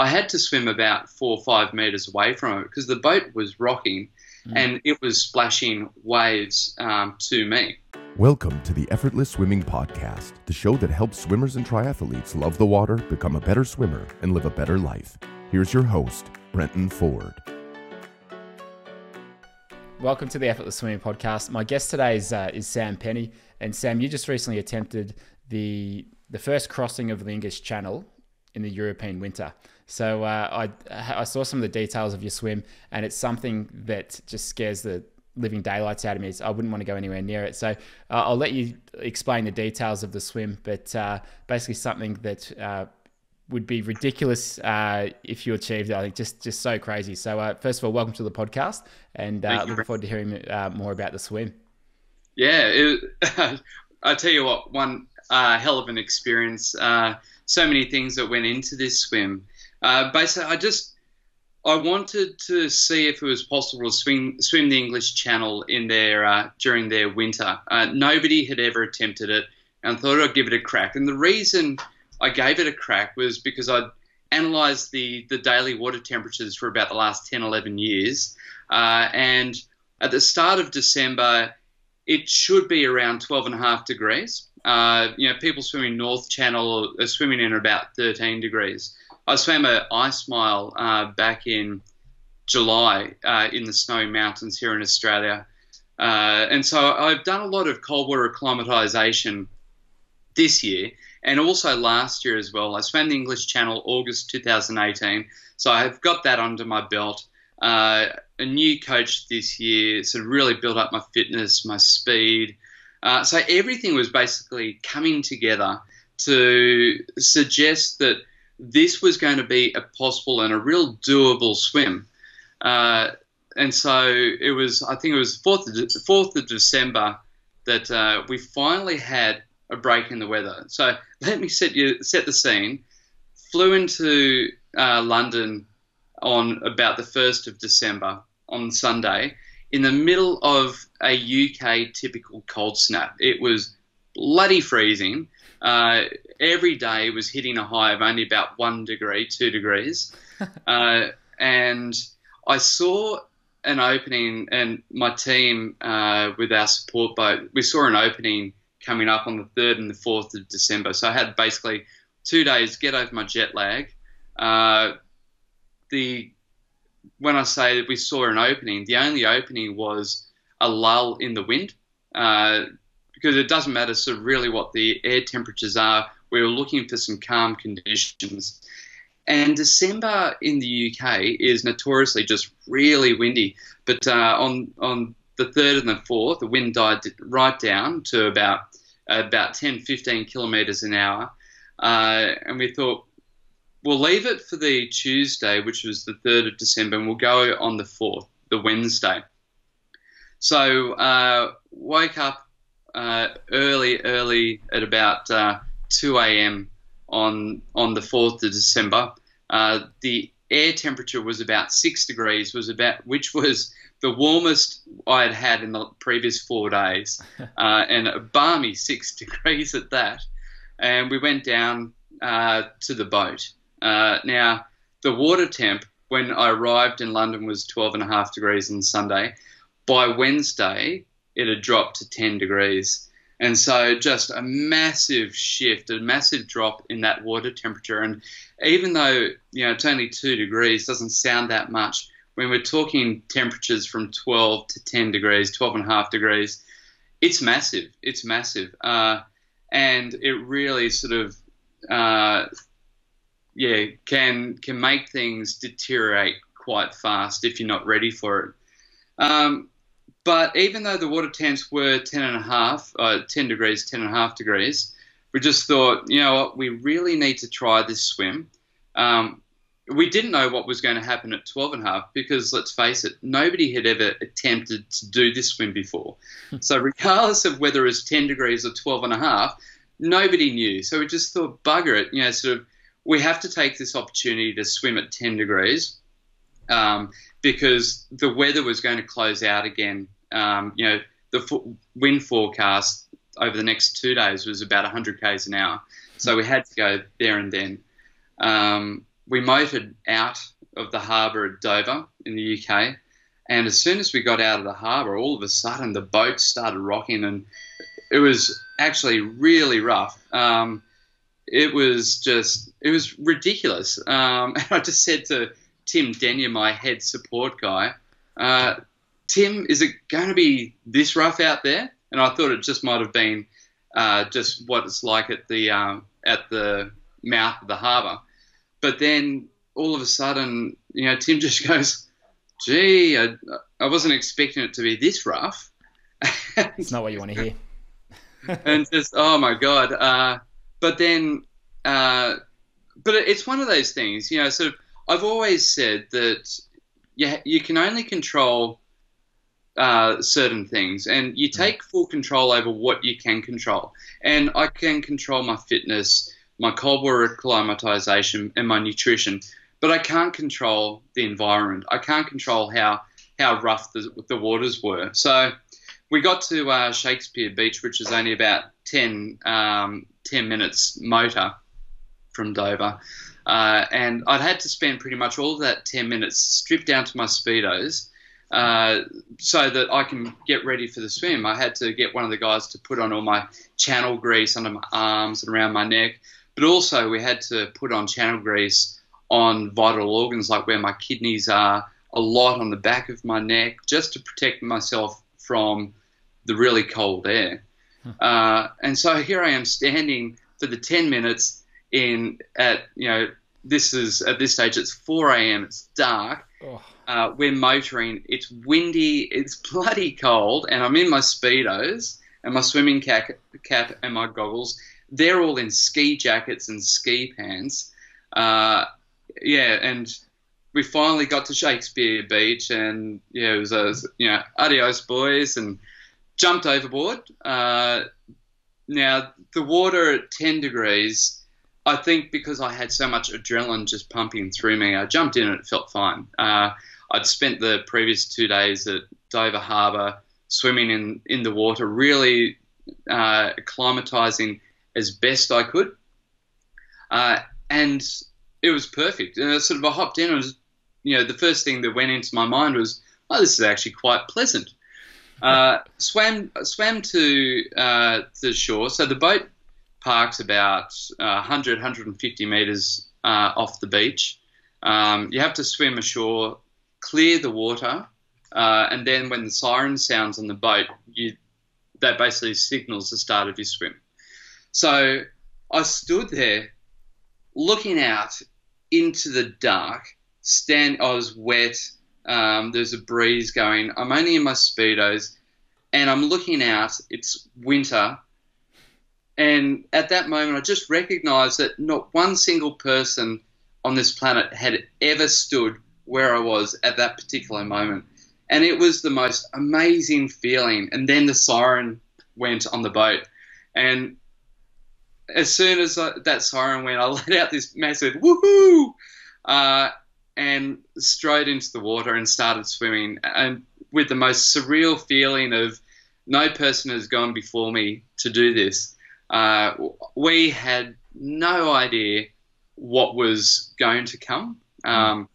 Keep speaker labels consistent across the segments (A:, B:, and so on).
A: I had to swim about four or five meters away from it because the boat was rocking mm. and it was splashing waves um, to me.
B: Welcome to the Effortless Swimming Podcast, the show that helps swimmers and triathletes love the water, become a better swimmer, and live a better life. Here's your host, Brenton Ford.
C: Welcome to the Effortless Swimming Podcast. My guest today is, uh, is Sam Penny. And Sam, you just recently attempted the the first crossing of the English Channel in the European winter. So uh, I I saw some of the details of your swim, and it's something that just scares the living daylights out of me. I wouldn't want to go anywhere near it. So uh, I'll let you explain the details of the swim, but uh, basically something that uh, would be ridiculous uh, if you achieved it. I think just just so crazy. So uh, first of all, welcome to the podcast, and looking forward to hearing more about the swim.
A: Yeah, it, I tell you what, one hell of an experience. so many things that went into this swim. Uh, basically, I just I wanted to see if it was possible to swim swim the English Channel in their uh, during their winter. Uh, nobody had ever attempted it, and I thought I'd give it a crack. And the reason I gave it a crack was because I'd analysed the the daily water temperatures for about the last 10, 11 years, uh, and at the start of December, it should be around 12 and a half degrees. Uh, you know, people swimming North Channel are swimming in about 13 degrees. I swam a ice mile uh, back in July uh, in the Snowy Mountains here in Australia. Uh, and so I've done a lot of cold water acclimatization this year and also last year as well. I swam the English Channel August 2018, so I've got that under my belt. Uh, a new coach this year, so really built up my fitness, my speed. Uh, so everything was basically coming together to suggest that this was going to be a possible and a real doable swim. Uh, and so it was, I think it was 4th of, 4th of December that uh, we finally had a break in the weather. So let me set you set the scene. Flew into uh, London on about the 1st of December on Sunday in the middle of a UK typical cold snap. It was bloody freezing. Uh, every day was hitting a high of only about one degree, two degrees. uh, and I saw an opening, and my team uh, with our support boat, we saw an opening coming up on the 3rd and the 4th of December. So I had basically two days to get over my jet lag. Uh, the when I say that we saw an opening, the only opening was a lull in the wind. Uh, because it doesn't matter sort of really what the air temperatures are. We were looking for some calm conditions. And December in the UK is notoriously just really windy. But uh, on on the third and the fourth, the wind died right down to about about 10, 15 kilometres an hour. Uh, and we thought, we'll leave it for the Tuesday, which was the 3rd of December, and we'll go on the 4th, the Wednesday. So uh, woke up uh, early, early at about uh, 2 a.m. on on the 4th of December. Uh, the air temperature was about six degrees, was about which was the warmest I had had in the previous four days, uh, and a balmy six degrees at that. And we went down uh, to the boat. Uh, now, the water temp when I arrived in London was 12 and a half degrees on Sunday. By Wednesday, it had dropped to 10 degrees. And so just a massive shift, a massive drop in that water temperature. And even though, you know, it's only two degrees, doesn't sound that much, when we're talking temperatures from 12 to 10 degrees, 12 and a half degrees, it's massive. It's massive. Uh, and it really sort of, uh, yeah, can, can make things deteriorate quite fast if you're not ready for it. Um, but even though the water temps were 10 and a half, uh, 10 degrees, 10 and a half degrees, we just thought, you know what, we really need to try this swim. Um, we didn't know what was going to happen at 12 and a half because let's face it, nobody had ever attempted to do this swim before. so regardless of whether it was 10 degrees or 12 and a half, nobody knew. So we just thought, bugger it, you know, sort of, we have to take this opportunity to swim at 10 degrees um, because the weather was going to close out again. Um, you know, the wind forecast over the next two days was about 100 k's an hour, so we had to go there and then. Um, we motored out of the harbour at Dover in the UK. And as soon as we got out of the harbour, all of a sudden the boat started rocking, and it was actually really rough. Um, it was just, it was ridiculous. Um, and I just said to Tim Denyer, my head support guy, uh, Tim, is it going to be this rough out there? And I thought it just might have been uh, just what it's like at the um, at the mouth of the harbour. But then all of a sudden, you know, Tim just goes, "Gee, I, I wasn't expecting it to be this rough."
C: it's not what you want to hear.
A: and just, oh my god. Uh, but then, uh, but it's one of those things, you know. Sort of, I've always said that yeah, you can only control uh, certain things, and you take full control over what you can control. And I can control my fitness, my cold water acclimatization, and my nutrition, but I can't control the environment. I can't control how how rough the, the waters were. So we got to uh, Shakespeare Beach, which is only about 10, um, 10 minutes motor from Dover. Uh, and I'd had to spend pretty much all of that 10 minutes stripped down to my Speedos uh, so that I can get ready for the swim. I had to get one of the guys to put on all my channel grease under my arms and around my neck, but also we had to put on channel grease on vital organs like where my kidneys are, a lot on the back of my neck, just to protect myself from the really cold air. Uh, and so here I am standing for the 10 minutes in at, you know, this is at this stage it's 4 a.m. It's dark. Oh. Uh, we're motoring. It's windy. It's bloody cold, and I'm in my speedos and my swimming cap, cap and my goggles. They're all in ski jackets and ski pants. Uh, yeah, and we finally got to Shakespeare Beach, and yeah, it was a you know adios boys, and jumped overboard. Uh, now the water at 10 degrees I think because I had so much adrenaline just pumping through me, I jumped in and it felt fine. Uh, I'd spent the previous two days at Dover Harbour swimming in, in the water, really uh, acclimatizing as best I could. Uh, and it was perfect. And sort of I hopped in and was, you know, the first thing that went into my mind was, oh, this is actually quite pleasant. Uh, swam swam to uh, the shore. So the boat parks about uh, 100, 150 meters uh, off the beach. Um, you have to swim ashore, clear the water, uh, and then when the siren sounds on the boat, you, that basically signals the start of your swim. So I stood there looking out into the dark. Stand, I was wet. Um, there's a breeze going. I'm only in my speedos, and I'm looking out. It's winter and at that moment, I just recognized that not one single person on this planet had ever stood where I was at that particular moment. And it was the most amazing feeling. And then the siren went on the boat. And as soon as that siren went, I let out this massive woohoo! Uh, and straight into the water and started swimming. And with the most surreal feeling of no person has gone before me to do this. Uh, we had no idea what was going to come. Um,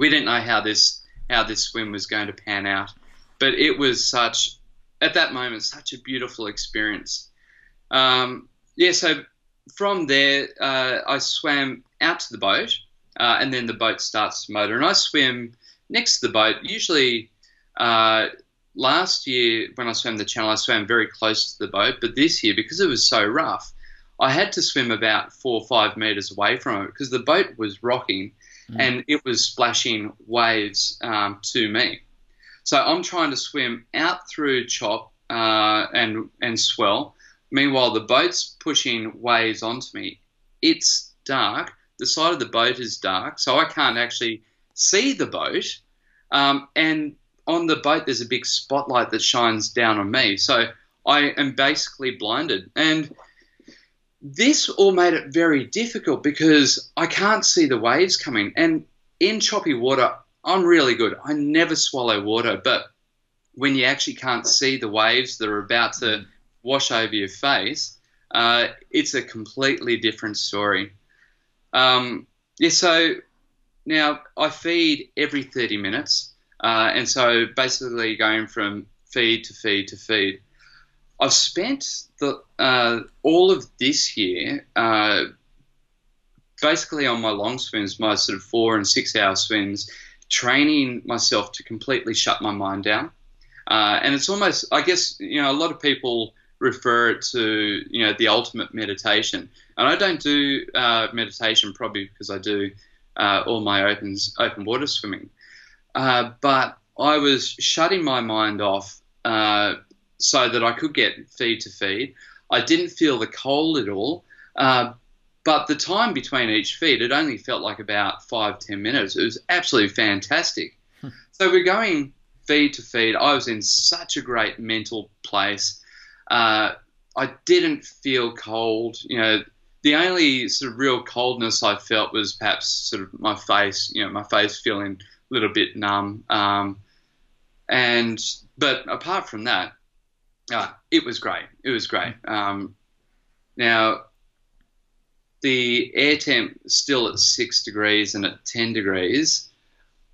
A: we didn't know how this how this swim was going to pan out, but it was such at that moment such a beautiful experience. Um, yeah, so from there uh, I swam out to the boat, uh, and then the boat starts to motor, and I swim next to the boat. Usually, uh, last year when I swam the channel, I swam very close to the boat, but this year, because it was so rough, I had to swim about four or five meters away from it because the boat was rocking mm. and it was splashing waves um, to me. So I'm trying to swim out through chop uh, and and swell. Meanwhile, the boat's pushing waves onto me. It's dark. The side of the boat is dark, so I can't actually see the boat. Um, and on the boat there's a big spotlight that shines down on me. So I am basically blinded. And this all made it very difficult because I can't see the waves coming. And in choppy water, I'm really good. I never swallow water, but when you actually can't see the waves that are about to wash over your face, uh, it's a completely different story. Um, yeah, so now I feed every 30 minutes, uh, and so basically going from feed to feed to feed. I've spent the uh, all of this year uh, basically on my long swims, my sort of four and six hour swims, training myself to completely shut my mind down. Uh, and it's almost, I guess, you know, a lot of people refer it to, you know, the ultimate meditation. And I don't do uh, meditation probably because I do uh, all my open, open water swimming. Uh, but I was shutting my mind off uh, so that I could get feed to feed. I didn't feel the cold at all. Uh, but the time between each feed, it only felt like about five, ten minutes. It was absolutely fantastic. Hmm. so we're going feed to feed. I was in such a great mental place. Uh, I didn't feel cold. You know, the only sort of real coldness I felt was perhaps sort of my face. You know, my face feeling a little bit numb. Um, and but apart from that, uh, it was great. It was great. Um, now the air temp still at six degrees and at 10 degrees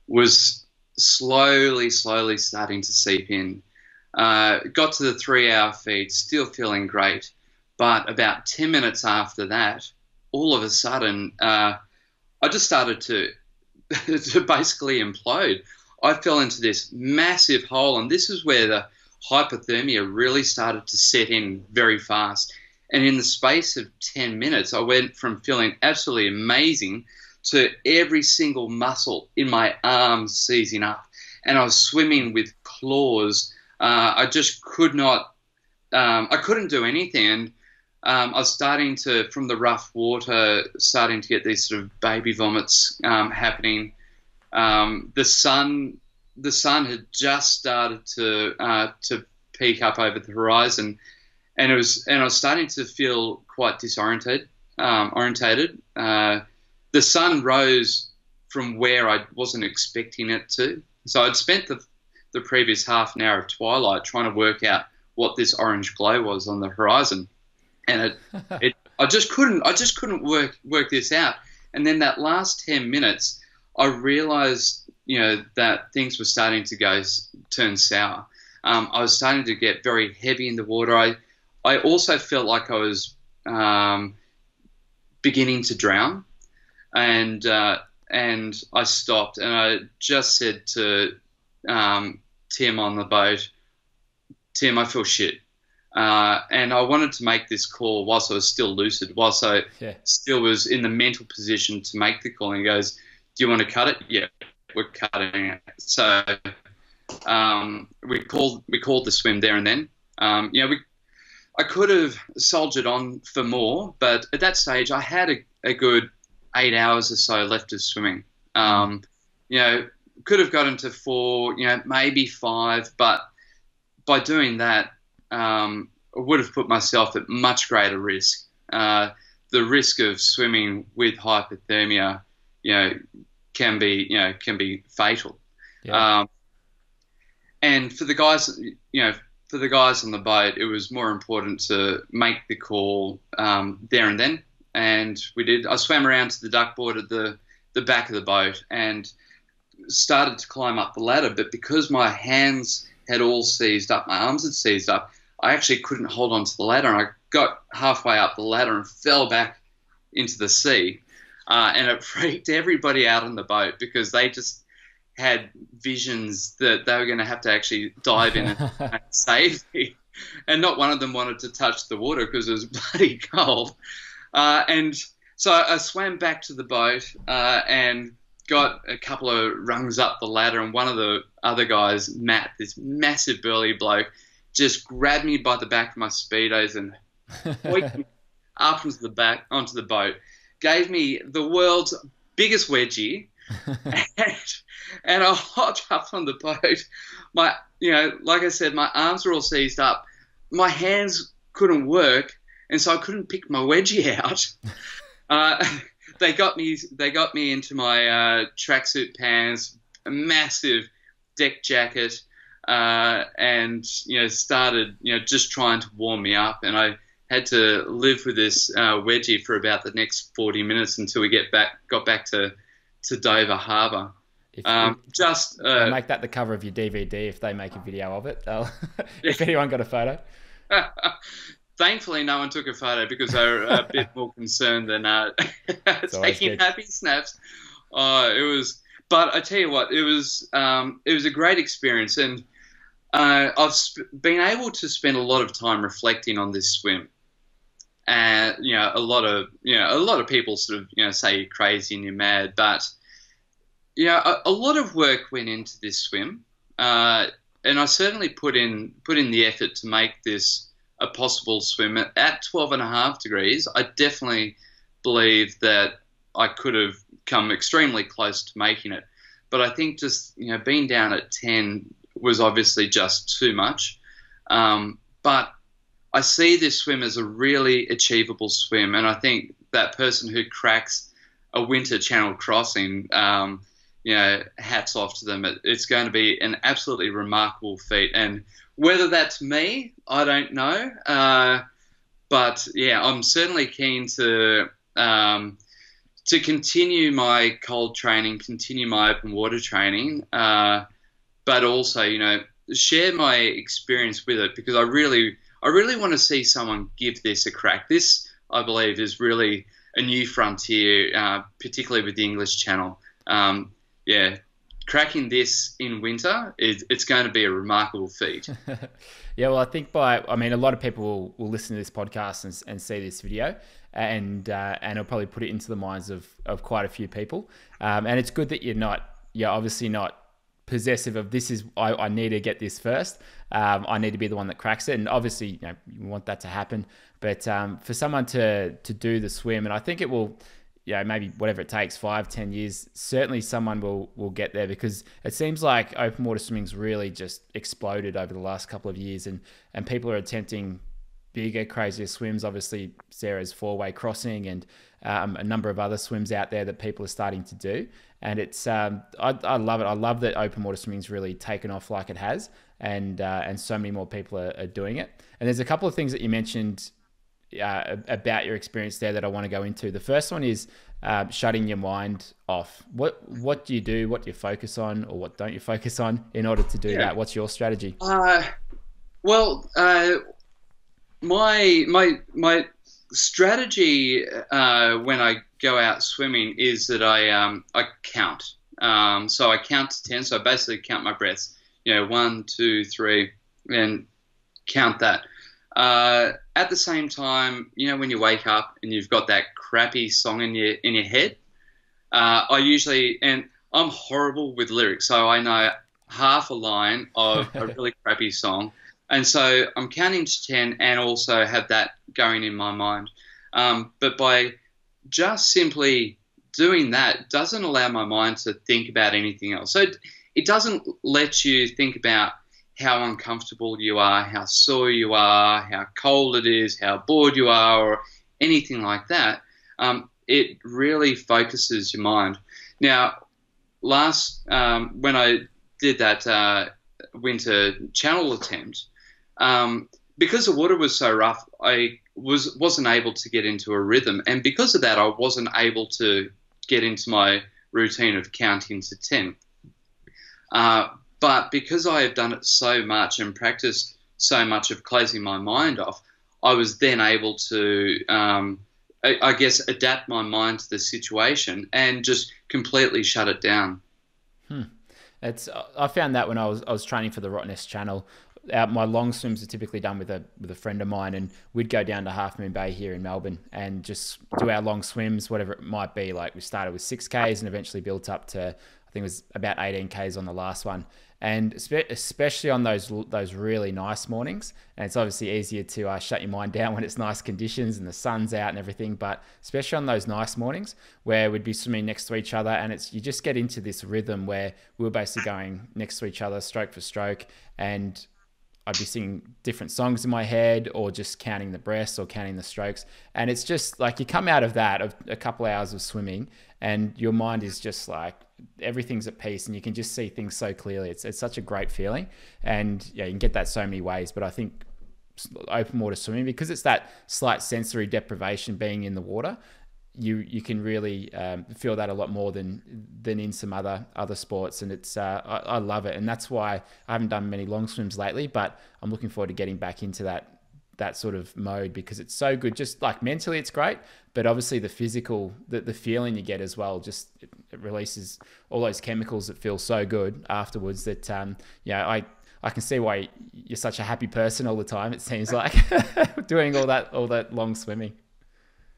A: was slowly, slowly starting to seep in. Uh, got to the three hour feed, still feeling great. But about 10 minutes after that, all of a sudden, uh, I just started to, to basically implode. I fell into this massive hole, and this is where the hypothermia really started to set in very fast. And in the space of 10 minutes, I went from feeling absolutely amazing to every single muscle in my arms seizing up. And I was swimming with claws. Uh, I just could not, um, I couldn't do anything. And um, I was starting to, from the rough water, starting to get these sort of baby vomits um, happening. Um, the sun, the sun had just started to uh, to peek up over the horizon, and it was and I was starting to feel quite disoriented. Um, orientated. Uh, the sun rose from where I wasn't expecting it to. So I'd spent the the previous half an hour of twilight trying to work out what this orange glow was on the horizon, and it, it I just couldn't I just couldn't work work this out. And then that last ten minutes, I realised you know that things were starting to go turn sour. Um, I was starting to get very heavy in the water. I I also felt like I was um, beginning to drown, and uh, and I stopped and I just said to um, Tim on the boat, Tim, I feel shit. Uh, and I wanted to make this call whilst I was still lucid, whilst I yeah. still was in the mental position to make the call. And he goes, "Do you want to cut it?" Yeah, we're cutting it. So um, we called we called the swim there and then. Um, you know, we I could have soldiered on for more, but at that stage, I had a, a good eight hours or so left of swimming. Um, you know, could have gotten to four, you know, maybe five, but by doing that, um, I would have put myself at much greater risk. Uh, the risk of swimming with hypothermia, you know, can be, you know, can be fatal. Yeah. Um, and for the guys, you know, for the guys on the boat, it was more important to make the call um, there and then. And we did. I swam around to the duckboard at the, the back of the boat and started to climb up the ladder. But because my hands had all seized up, my arms had seized up, I actually couldn't hold on to the ladder. And I got halfway up the ladder and fell back into the sea. Uh, and it freaked everybody out on the boat because they just had visions that they were going to have to actually dive in and, save me. And not one of them wanted to touch the water because it was bloody cold. Uh, and so I swam back to the boat uh, and got a couple of rungs up the ladder. And one of the other guys, Matt, this massive burly bloke, just grabbed me by the back of my speedos and hoiked me up the back onto the boat. Gave me the world's biggest wedgie and, and I hopped up on the boat. My, you know, like I said, my arms were all seized up. My hands couldn't work, and so I couldn't pick my wedgie out. Uh, they got me. They got me into my uh, tracksuit pants, a massive deck jacket, uh, and you know started you know just trying to warm me up, and I had to live with this uh, wedgie for about the next 40 minutes until we get back got back to to Dover Harbour. Um, just uh,
C: make that the cover of your DVD if they make a video of it. if anyone got a photo.
A: Thankfully, no one took a photo because they were a bit more concerned than uh, taking happy snaps. Uh, it was, but I tell you what, it was um, it was a great experience, and uh, I've sp- been able to spend a lot of time reflecting on this swim. And you know, a lot of you know, a lot of people sort of you know say you're crazy and you're mad, but yeah, a, a lot of work went into this swim, uh, and I certainly put in put in the effort to make this a possible swim at 12 and a half degrees. I definitely believe that I could have come extremely close to making it, but I think just you know being down at 10 was obviously just too much. Um, but I see this swim as a really achievable swim, and I think that person who cracks a winter channel crossing, um, you know, hats off to them. It, it's going to be an absolutely remarkable feat, and whether that's me, I don't know. Uh, but yeah, I'm certainly keen to um, to continue my cold training, continue my open water training. Uh, but also, you know, share my experience with it because I really, I really want to see someone give this a crack. This, I believe, is really a new frontier, uh, particularly with the English Channel. Um, yeah, cracking this in winter, it, it's going to be a remarkable feat.
C: yeah, well, I think by, I mean, a lot of people will, will listen to this podcast and, and see this video, and uh, and it'll probably put it into the minds of, of quite a few people. Um, and it's good that you're not, you're obviously not possessive of this is I, I need to get this first. Um, I need to be the one that cracks it, and obviously you, know, you want that to happen. But um, for someone to to do the swim, and I think it will, you know, maybe whatever it takes, five, ten years, certainly someone will will get there because it seems like open water swimming's really just exploded over the last couple of years, and and people are attempting bigger, crazier swims. Obviously, Sarah's four way crossing and um, a number of other swims out there that people are starting to do. And it's um, I, I, love it. I love that open water swimming's really taken off like it has, and uh, and so many more people are, are, doing it. And there's a couple of things that you mentioned uh, about your experience there that I want to go into. The first one is uh, shutting your mind off. What what do you do? What do you focus on, or what don't you focus on in order to do yeah. that? What's your strategy?
A: Uh, well, uh, my my my strategy uh, when I go out swimming is that I um, I count. Um, so I count to ten. So I basically count my breaths. You know, one, two, three, and count that. Uh, at the same time, you know, when you wake up and you've got that crappy song in your in your head, uh, I usually and I'm horrible with lyrics, so I know half a line of a really crappy song and so I'm counting to 10 and also have that going in my mind. Um, but by just simply doing that doesn't allow my mind to think about anything else. So it, doesn't let you think about how uncomfortable you are, how sore you are, how cold it is, how bored you are, or anything like that. Um, it really focuses your mind. Now, last um, when I did that uh, winter channel attempt, um, because the water was so rough, I was wasn't able to get into a rhythm, and because of that, I wasn't able to get into my routine of counting to ten. Uh, but because I have done it so much and practiced so much of closing my mind off, I was then able to, um, I, I, guess, adapt my mind to the situation and just completely shut it down.
C: Hmm. It's I found that when I was I was training for the Rottnest Channel, our, my long swims are typically done with a with a friend of mine, and we'd go down to Half Moon Bay here in Melbourne and just do our long swims, whatever it might be. Like we started with six k's and eventually built up to I think it was about eighteen k's on the last one. And especially on those those really nice mornings, and it's obviously easier to uh, shut your mind down when it's nice conditions and the sun's out and everything. But especially on those nice mornings where we'd be swimming next to each other, and it's you just get into this rhythm where we were basically going next to each other, stroke for stroke, and I'd be singing different songs in my head or just counting the breaths or counting the strokes. And it's just like you come out of that, of a couple hours of swimming, and your mind is just like everything's at peace and you can just see things so clearly. It's, it's such a great feeling. And yeah, you can get that so many ways. But I think open water swimming, because it's that slight sensory deprivation being in the water, you you can really um, feel that a lot more than than in some other other sports, and it's uh, I, I, love it, and that's why I haven't done many long swims lately, but I'm looking forward to getting back into that that sort of mode because it's so good. Just like mentally, it's great, but obviously the physical, the, the feeling you get as well, just it, it releases all those chemicals that feel so good afterwards. That um, yeah, I I can see why you're such a happy person all the time. It seems like doing all that all that long swimming.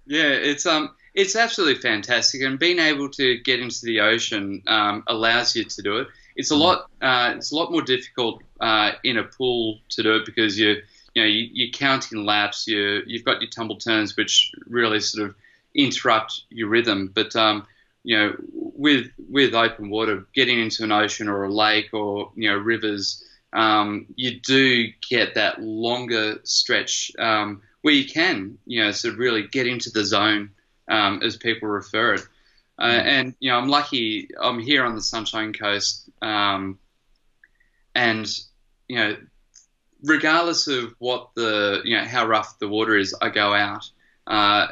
A: Yeah, it's um it's absolutely fantastic, and being able to get into the ocean um, allows you to do it. It's a mm. lot. Uh, it's a lot more difficult uh, in a pool to do it because you you know you, you're counting laps. You you've got your tumble turns, which really sort of interrupt your rhythm. But um, you know, with with open water, getting into an ocean or a lake or you know rivers, um, you do get that longer stretch um, where you can you know sort of really get into the zone um, as people refer it. Uh, mm. and you know, I'm lucky. I'm here on the Sunshine Coast, um, and you know, regardless of what the you know how rough the water is, I go out. Uh,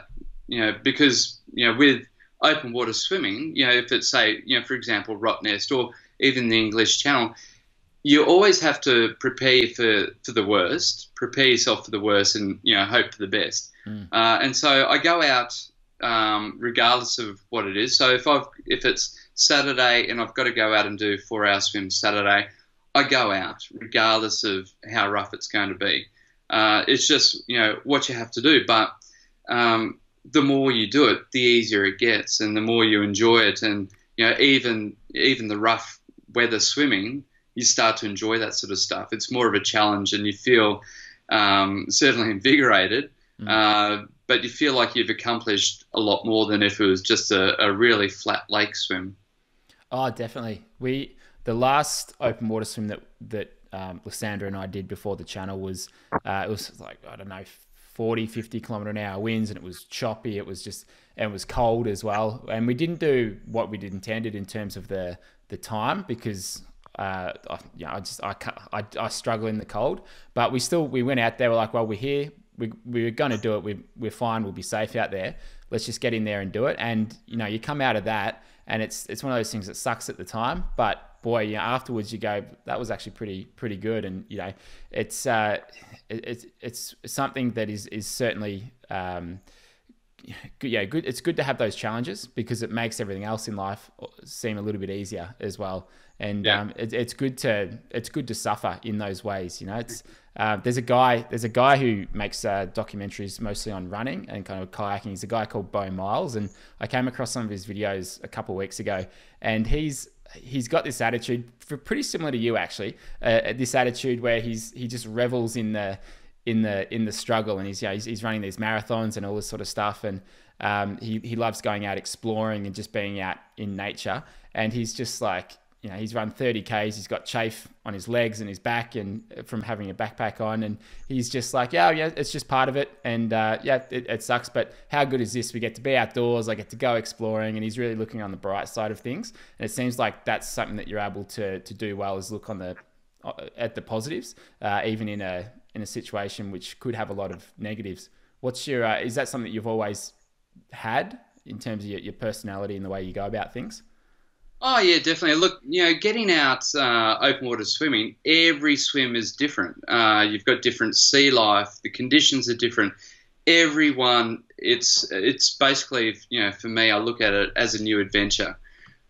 A: you know, because you know with open water swimming, you know, if it's say you know for example Rottnest or even the English Channel, you always have to prepare for for the worst, prepare yourself for the worst, and you know hope for the best. Mm. Uh, and so I go out um, regardless of what it is. So if I've if it's Saturday and I've got to go out and do four hour swim Saturday, I go out regardless of how rough it's going to be. Uh, it's just you know what you have to do, but um, the more you do it, the easier it gets, and the more you enjoy it, and you know even even the rough weather swimming, you start to enjoy that sort of stuff. It's more of a challenge, and you feel um, certainly invigorated. Mm. Uh, but you feel like you've accomplished a lot more than if it was just a, a really flat lake swim.
C: Oh, definitely. We the last open water swim that that um, Lysandra and I did before the channel was uh, it was like I don't know 40, 50 kilometer an hour winds and it was choppy. It was just and it was cold as well. And we didn't do what we did intended in terms of the the time because uh, I, you know, I just I, I I struggle in the cold. But we still we went out there. We're like, well, we're here we, we're going to do it. We, we're fine. We'll be safe out there. Let's just get in there and do it. And, you know, you come out of that and it's, it's one of those things that sucks at the time, but boy, you know, afterwards you go, that was actually pretty, pretty good. And, you know, it's, uh, it, it's, it's something that is, is certainly, um, yeah, good. It's good to have those challenges because it makes everything else in life seem a little bit easier as well. And yeah. um, it, it's good to it's good to suffer in those ways. You know, it's uh, there's a guy there's a guy who makes uh, documentaries mostly on running and kind of kayaking. He's a guy called Beau Miles, and I came across some of his videos a couple of weeks ago, and he's he's got this attitude pretty similar to you actually. Uh, this attitude where he's he just revels in the in the in the struggle, and he's yeah he's, he's running these marathons and all this sort of stuff, and um, he he loves going out exploring and just being out in nature, and he's just like you know, he's run 30 Ks. He's got chafe on his legs and his back and uh, from having a backpack on. And he's just like, yeah, yeah, it's just part of it. And uh, yeah, it, it, sucks. But how good is this? We get to be outdoors. I get to go exploring. And he's really looking on the bright side of things. And it seems like that's something that you're able to, to do well is look on the, at the positives, uh, even in a, in a situation which could have a lot of negatives. What's your, uh, is that something that you've always had in terms of your, your personality and the way you go about things?
A: Oh yeah, definitely. Look, you know, getting out uh, open water swimming, every swim is different. Uh, you've got different sea life. The conditions are different. Everyone, it's it's basically you know for me, I look at it as a new adventure.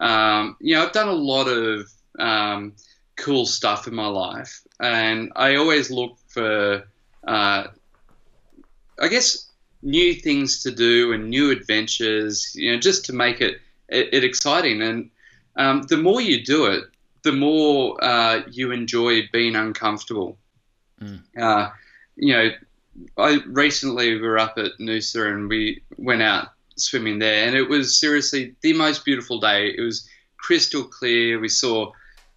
A: Um, you know, I've done a lot of um, cool stuff in my life, and I always look for, uh, I guess, new things to do and new adventures. You know, just to make it it, it exciting and um, the more you do it, the more uh, you enjoy being uncomfortable. Mm. Uh, you know, I recently we were up at Noosa and we went out swimming there, and it was seriously the most beautiful day. It was crystal clear. We saw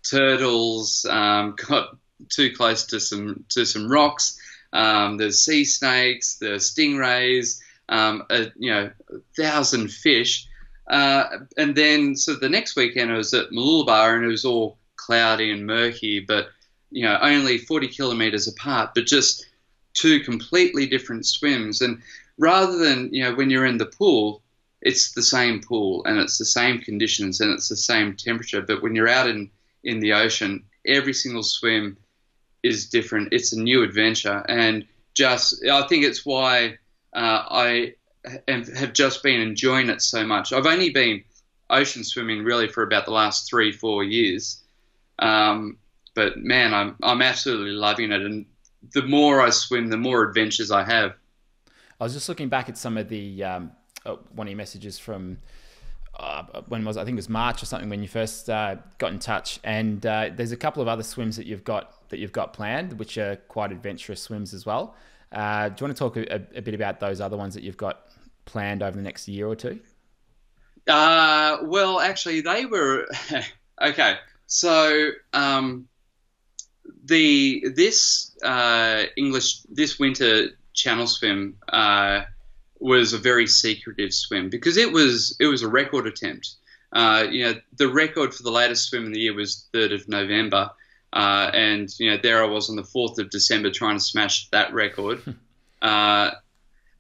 A: turtles, um, got too close to some to some rocks. Um, there's sea snakes, there's stingrays, um, a, you know, a thousand fish. Uh, and then, so the next weekend I was at Mooloolaba and it was all cloudy and murky, but you know, only 40 kilometers apart, but just two completely different swims. And rather than, you know, when you're in the pool, it's the same pool and it's the same conditions and it's the same temperature. But when you're out in in the ocean, every single swim is different. It's a new adventure, and just I think it's why uh, I have just been enjoying it so much. I've only been ocean swimming really for about the last three four years, um, but man, I'm I'm absolutely loving it, and the more I swim, the more adventures I have.
C: I was just looking back at some of the um, uh, one of your messages from uh, when was? I think it was March or something when you first uh, got in touch. And uh, there's a couple of other swims that you've got that you've got planned, which are quite adventurous swims as well. Uh, do you want to talk a, a, bit about those other ones that you've got planned over the next year or two?
A: Uh, well, actually, they were okay. So um, the this uh, English this winter channel swim was a very secretive swim because it was it was a record attempt. Uh, you know, the record for the latest swim in the year was 3rd of November, uh, and you know there I was on the 4th of December trying to smash that record. uh,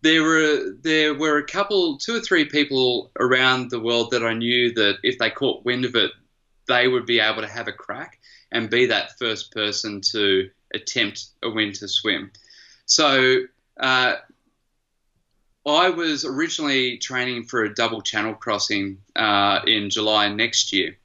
A: there were there were a couple, two or three people around the world that I knew that if they caught wind of it, they would be able to have a crack and be that first person to attempt a winter swim. So uh, I was originally training for a double channel crossing uh, in July next year,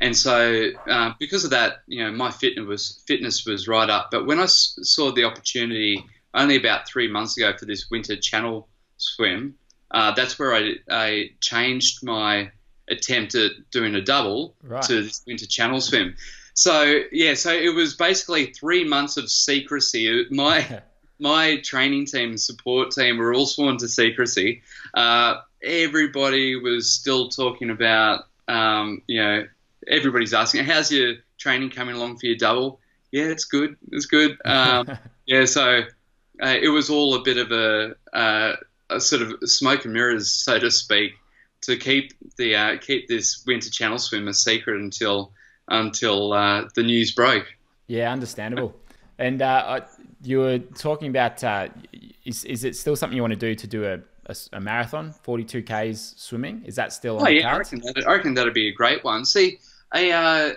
A: and so uh, because of that, you know, my fitness was fitness was right up. But when I saw the opportunity only about three months ago for this winter channel swim, uh, that's where I, I changed my attempt at doing a double right. to this winter channel swim. So yeah, so it was basically three months of secrecy. My my training team support team were all sworn to secrecy. Uh, everybody was still talking about, um, you know, everybody's asking, how's your training coming along for your double? Yeah, it's good. It's good. Um, yeah, so uh, it was all a bit of a, uh, a, sort of smoke and mirrors, so to speak, to keep the uh, keep this winter channel swim a secret until until uh, the news broke.
C: Yeah, understandable. And uh, you were talking about uh, is is it still something you want to do to do a, a, a marathon, forty two k's swimming? Is that still?
A: Oh yeah, I reckon, that, I reckon that'd be a great one. See, a uh,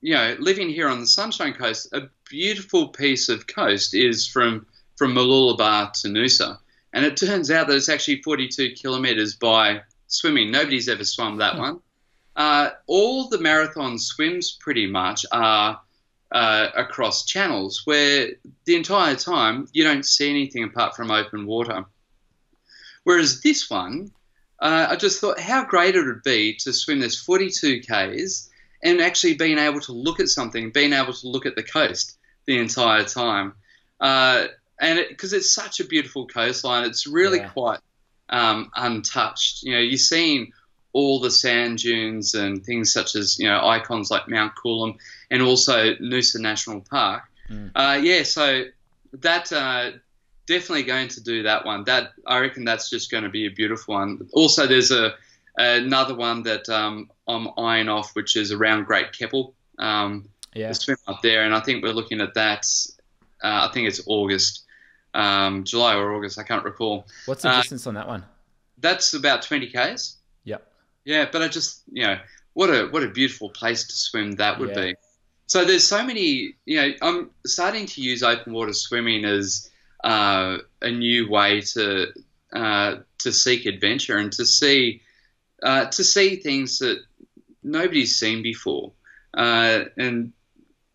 A: you know, living here on the Sunshine Coast, a beautiful piece of coast is from from Mooloolaba to Noosa, and it turns out that it's actually forty two kilometres by swimming. Nobody's ever swum that hmm. one. Uh, all the marathon swims pretty much are uh, across channels where the entire time you don't see anything apart from open water. Whereas this one, uh, I just thought how great it would be to swim this 42 Ks and actually being able to look at something, being able to look at the coast the entire time. Uh, and because it, it's such a beautiful coastline, it's really yeah. quite um, untouched. You know, you're seeing all the sand dunes and things such as you know icons like Mount Coolum and also Noosa National Park. Mm. Uh, yeah, so that uh, definitely going to do that one. That I reckon that's just going to be a beautiful one. Also, there's a another one that um, I'm eyeing off, which is around Great Keppel. Um, yeah, swim up there, and I think we're looking at that. Uh, I think it's August, um, July or August. I can't recall.
C: What's the uh, distance on that one?
A: That's about 20 k's.
C: Yep.
A: Yeah, but I just you know what a what a beautiful place to swim that would yeah. be. So there's so many, you know, I'm starting to use open water swimming as uh, a new way to uh, to seek adventure and to see uh, to see things that nobody's seen before. Uh, and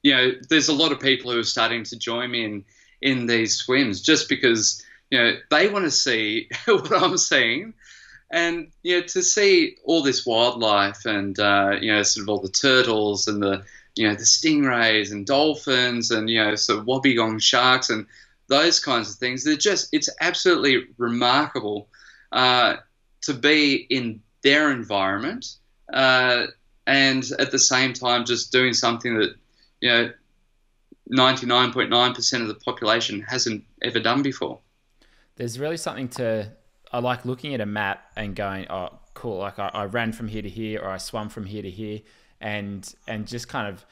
A: you know, there's a lot of people who are starting to join me in in these swims just because you know they want to see what I'm seeing. And you know, to see all this wildlife and uh, you know, sort of all the turtles and the you know the stingrays and dolphins and you know sort of wobbegong sharks and those kinds of things. They're just it's absolutely remarkable uh, to be in their environment uh, and at the same time just doing something that you know 99.9% of the population hasn't ever done before.
C: There's really something to I like looking at a map and going, oh, cool. Like I, I ran from here to here, or I swam from here to here, and and just kind of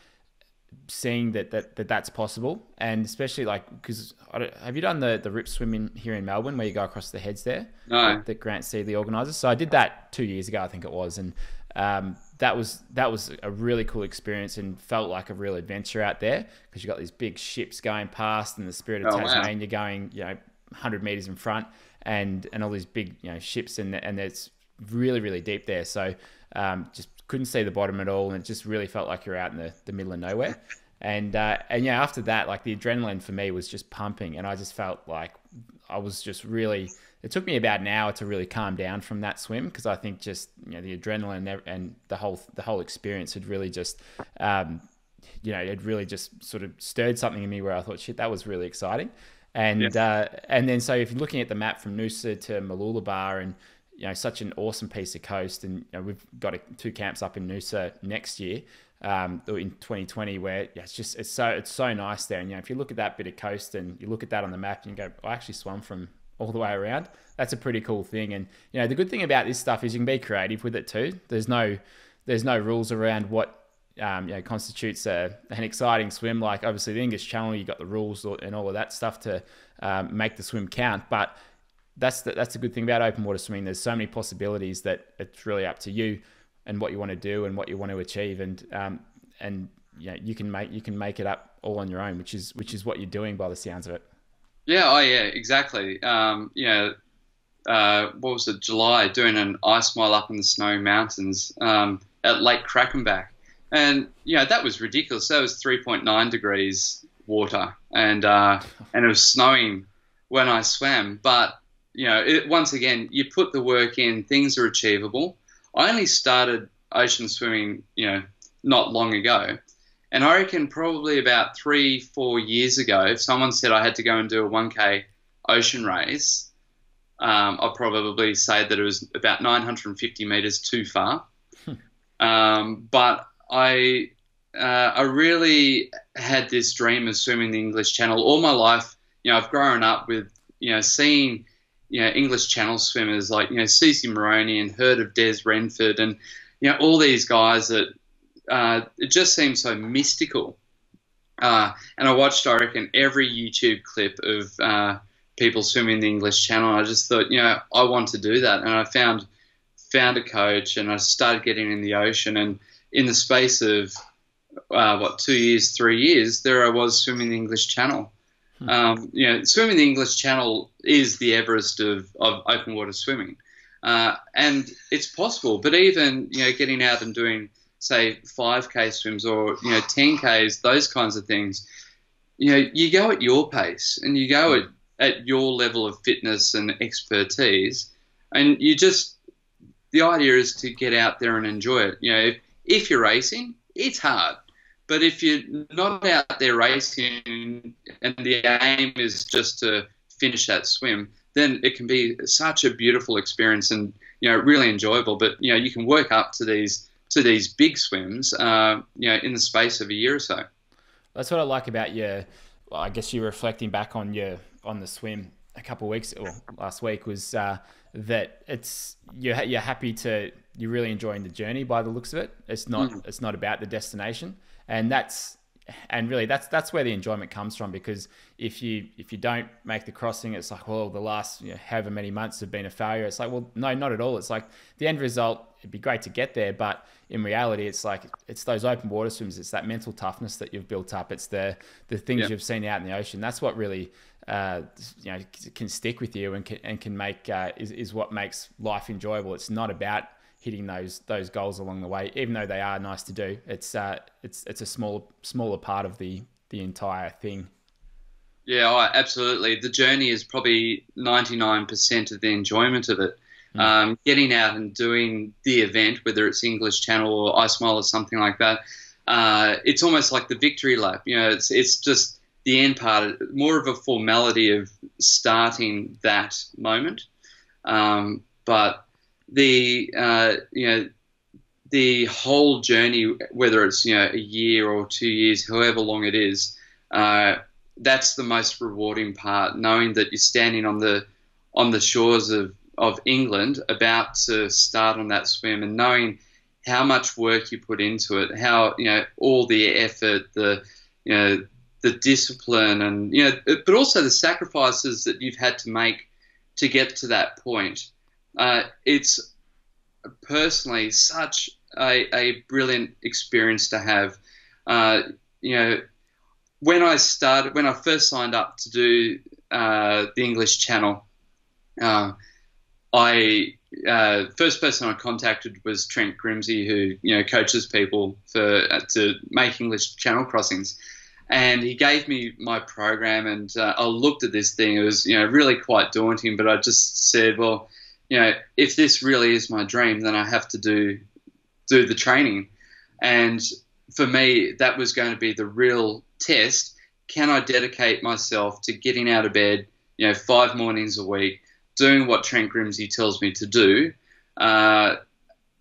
C: seeing that, that, that that's possible, and especially like because have you done the the rip swimming here in Melbourne where you go across the heads there?
A: No.
C: That, that Grant Siedle organises. So I did that two years ago, I think it was, and um, that was that was a really cool experience and felt like a real adventure out there because you got these big ships going past and the Spirit of oh, Tasmania wow. going, you know, 100 meters in front, and and all these big you know ships and and it's really really deep there. So um, just couldn't see the bottom at all, and it just really felt like you're out in the, the middle of nowhere. And uh, and yeah, after that, like the adrenaline for me was just pumping, and I just felt like I was just really. It took me about an hour to really calm down from that swim because I think just you know the adrenaline and the whole the whole experience had really just. Um, you know, it really just sort of stirred something in me where I thought, shit, that was really exciting. And yes. uh, and then so if you're looking at the map from Noosa to Mooloolaba and you know such an awesome piece of coast, and you know, we've got a, two camps up in Noosa next year. Um, in 2020, where yeah, it's just it's so it's so nice there. And you know, if you look at that bit of coast and you look at that on the map, and you go, I actually swam from all the way around. That's a pretty cool thing. And you know, the good thing about this stuff is you can be creative with it too. There's no there's no rules around what um, you know, constitutes a, an exciting swim. Like obviously the English Channel, you got the rules and all of that stuff to um, make the swim count. But that's the, that's the good thing about open water swimming. There's so many possibilities that it's really up to you and what you want to do and what you want to achieve. And um, and you know, you can make you can make it up all on your own, which is which is what you're doing by the sounds of it.
A: Yeah. Oh yeah. Exactly. Um, you know. Uh, what was it? July doing an ice mile up in the Snowy Mountains um, at Lake Crackenback, and you know that was ridiculous. That was 3.9 degrees water, and uh, and it was snowing when I swam. But you know, it, once again, you put the work in, things are achievable. I only started ocean swimming, you know, not long ago. And I reckon probably about three, four years ago, if someone said I had to go and do a 1K ocean race, um, I'd probably say that it was about 950 meters too far. Hmm. Um, but I uh, I really had this dream of swimming the English Channel all my life. You know, I've grown up with you know seeing you know English Channel swimmers like you know Susie Maroney and heard of Des Renford and you know all these guys that uh, it just seems so mystical. Uh, and I watched, I reckon, every YouTube clip of uh, people swimming the English Channel. I just thought, you know, I want to do that, and I found found a coach, and I started getting in the ocean, and in the space of uh, what two years, three years, there I was swimming the English Channel. Hmm. Um, you know, swimming the English Channel is the Everest of, of open water swimming, uh, and it's possible. But even you know, getting out and doing say 5k swims or you know 10ks, those kinds of things, you know, you go at your pace and you go at, at your level of fitness and expertise, and you just the idea is to get out there and enjoy it. You know, if, if you're racing, it's hard. But if you're not out there racing and the aim is just to finish that swim, then it can be such a beautiful experience and you know really enjoyable. But you know you can work up to these to these big swims, uh, you know, in the space of a year or so.
C: That's what I like about your. Well, I guess you're reflecting back on your on the swim a couple of weeks or last week was uh, that it's you're you're happy to you're really enjoying the journey by the looks of it. It's not mm. it's not about the destination, and that's and really that's that's where the enjoyment comes from because if you if you don't make the crossing it's like well the last you know, however many months have been a failure it's like well no not at all it's like the end result it'd be great to get there but in reality it's like it's those open water swims it's that mental toughness that you've built up it's the the things you've seen out in the ocean that's what really uh, you know can stick with you and can, and can make uh, is, is what makes life enjoyable. It's not about hitting those those goals along the way, even though they are nice to do. It's uh, it's it's a small smaller part of the the entire thing.
A: Yeah, oh, absolutely. The journey is probably ninety nine percent of the enjoyment of it. Mm. Um, getting out and doing the event, whether it's English Channel or Ice Mile or something like that, uh, it's almost like the victory lap. You know, it's it's just the end part, more of a formality of starting that moment. Um, but the uh, you know the whole journey, whether it's you know a year or two years, however long it is, uh, that's the most rewarding part. Knowing that you're standing on the on the shores of of England, about to start on that swim, and knowing how much work you put into it, how you know all the effort, the you know the discipline, and you know, but also the sacrifices that you've had to make to get to that point. Uh, it's personally such a, a, brilliant experience to have. Uh, you know, when I started, when I first signed up to do uh, the English Channel, uh, I uh, first person I contacted was Trent Grimsey, who you know coaches people for uh, to make English channel crossings, and he gave me my program, and uh, I looked at this thing. It was you know really quite daunting, but I just said, well, you know, if this really is my dream, then I have to do do the training, and for me, that was going to be the real test. Can I dedicate myself to getting out of bed, you know, five mornings a week? Doing what Trent Grimsey tells me to do. Uh,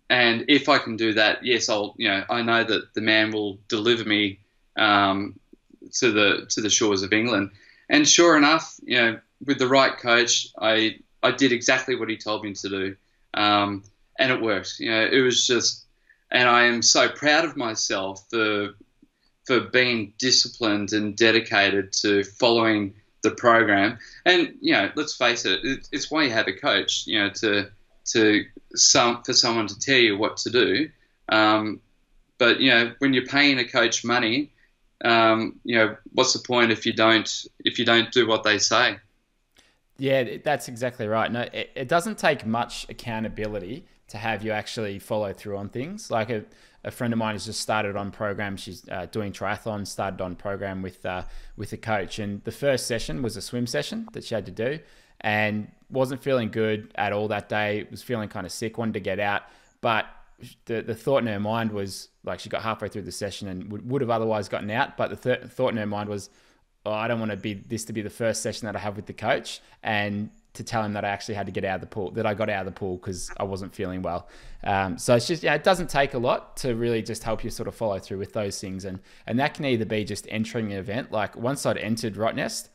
A: and if I can do that, yes, I'll. You know, I know that the man will deliver me um, to the to the shores of England. And sure enough, you know, with the right coach, I I did exactly what he told me to do, um, and it worked. You know, it was just, and I am so proud of myself for for being disciplined and dedicated to following the program. And you know, let's face it, it's why you have a coach. You know, to to some for someone to tell you what to do. Um, but you know, when you're paying a coach money, um, you know, what's the point if you don't if you don't do what they say?
C: Yeah, that's exactly right. No, it, it doesn't take much accountability to have you actually follow through on things. Like a a friend of mine has just started on program. She's uh, doing triathlon, started on program with uh, with a coach, and the first session was a swim session that she had to do, and wasn't feeling good at all that day. Was feeling kind of sick, wanted to get out, but the the thought in her mind was like she got halfway through the session and would, would have otherwise gotten out, but the th- thought in her mind was, oh, I don't want to be this to be the first session that I have with the coach, and to tell him that I actually had to get out of the pool, that I got out of the pool because I wasn't feeling well. Um, so it's just, yeah, it doesn't take a lot to really just help you sort of follow through with those things. And, and that can either be just entering an event. Like once I'd entered Rottnest,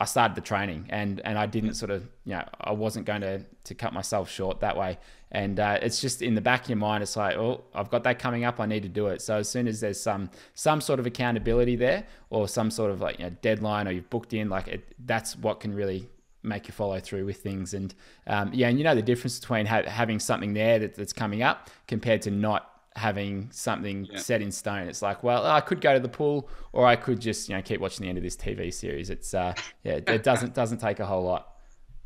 C: I started the training and, and I didn't sort of, you know, I wasn't going to, to cut myself short that way. And uh, it's just in the back of your mind, it's like, oh, I've got that coming up. I need to do it. So as soon as there's some, some sort of accountability there or some sort of like, you know, deadline or you've booked in, like it, that's what can really make you follow through with things. And um, yeah, and you know the difference between ha- having something there that, that's coming up compared to not having something yeah. set in stone. It's like, well, I could go to the pool, or I could just you know keep watching the end of this TV series. It's uh, yeah, it doesn't doesn't take a whole lot.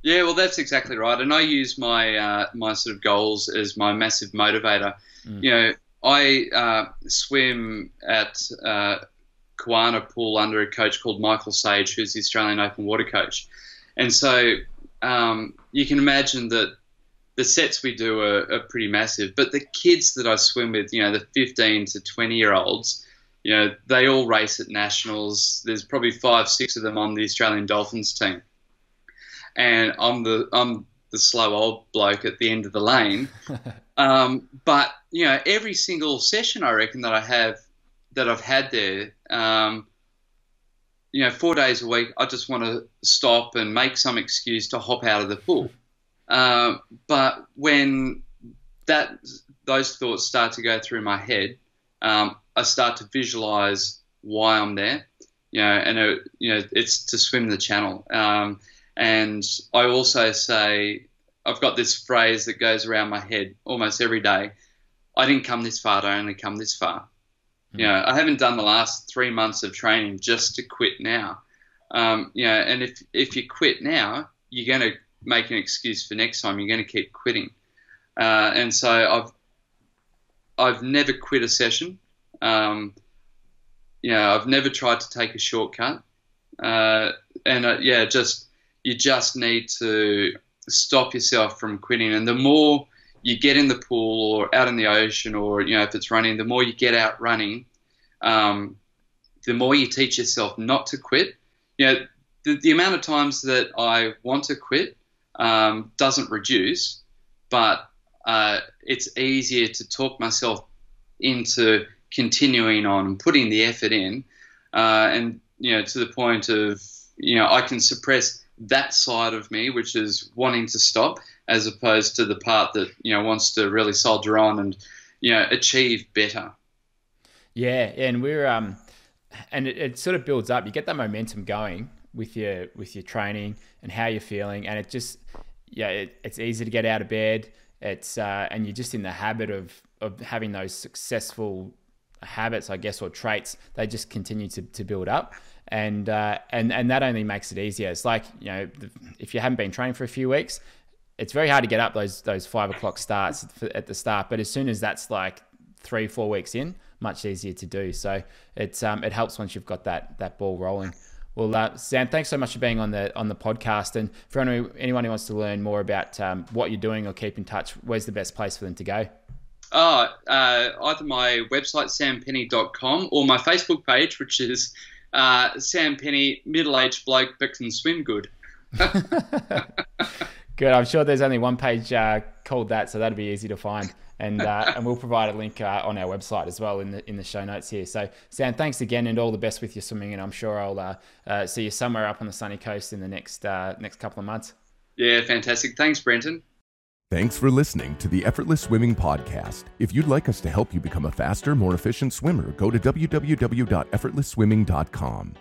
A: Yeah, well, that's exactly right. And I use my uh, my sort of goals as my massive motivator. Mm. You know, I uh, swim at uh, Kawana Pool under a coach called Michael Sage, who's the Australian Open water coach. And so um, you can imagine that the sets we do are, are, pretty massive. But the kids that I swim with, you know, the 15 to 20 year olds, you know, they all race at nationals. There's probably five, six of them on the Australian Dolphins team, and I'm the I'm the slow old bloke at the end of the lane. um, but you know, every single session I reckon that I have that I've had there, um, you know, four days a week, I just want to stop and make some excuse to hop out of the pool. Uh, but when that those thoughts start to go through my head, um, I start to visualize why I'm there. You know, and it, you know, it's to swim the channel. Um, and I also say, I've got this phrase that goes around my head almost every day. I didn't come this far to only come this far. You know, I haven't done the last three months of training just to quit now. Um, you know, and if if you quit now, you're going to make an excuse for next time. You're going to keep quitting. Uh, and so I've I've never quit a session. Um, you know, I've never tried to take a shortcut. Uh, and uh, yeah, just you just need to stop yourself from quitting. And the more you get in the pool or out in the ocean or you know if it's running the more you get out running um, the more you teach yourself not to quit. You know the, the amount of times that i want to quit um, doesn't reduce but uh, it's easier to talk myself into continuing on and putting the effort in uh, and you know to the point of you know i can suppress that side of me which is wanting to stop as opposed to the part that you know wants to really soldier on and you know achieve better.
C: Yeah, and we're um, and it, it sort of builds up. You get that momentum going with your with your training and how you're feeling, and it just yeah, it, it's easy to get out of bed. It's uh, and you're just in the habit of of having those successful habits, I guess, or traits. They just continue to, to build up, and uh, and and that only makes it easier. It's like you know, if you haven't been training for a few weeks, it's very hard to get up those those five o'clock starts at the start. But as soon as that's like three four weeks in, much easier to do. So it's um, it helps once you've got that that ball rolling. Well, uh, Sam, thanks so much for being on the on the podcast. And for anyone, anyone who wants to learn more about um, what you're doing or keep in touch, where's the best place for them to go?
A: Oh, uh, either my website, sampenny.com, or my Facebook page, which is uh, Sam Penny, middle aged bloke can swim good.
C: Good. I'm sure there's only one page uh, called that, so that'll be easy to find. And, uh, and we'll provide a link uh, on our website as well in the in the show notes here. So Sam, thanks again, and all the best with your swimming. And I'm sure I'll uh, uh, see you somewhere up on the sunny coast in the next next couple of months.
A: Yeah, fantastic. Thanks, Brenton.
B: Thanks for listening to the Effortless Swimming Podcast. If you'd like us to help you become a faster, more efficient swimmer, go to www.effortlessswimming.com.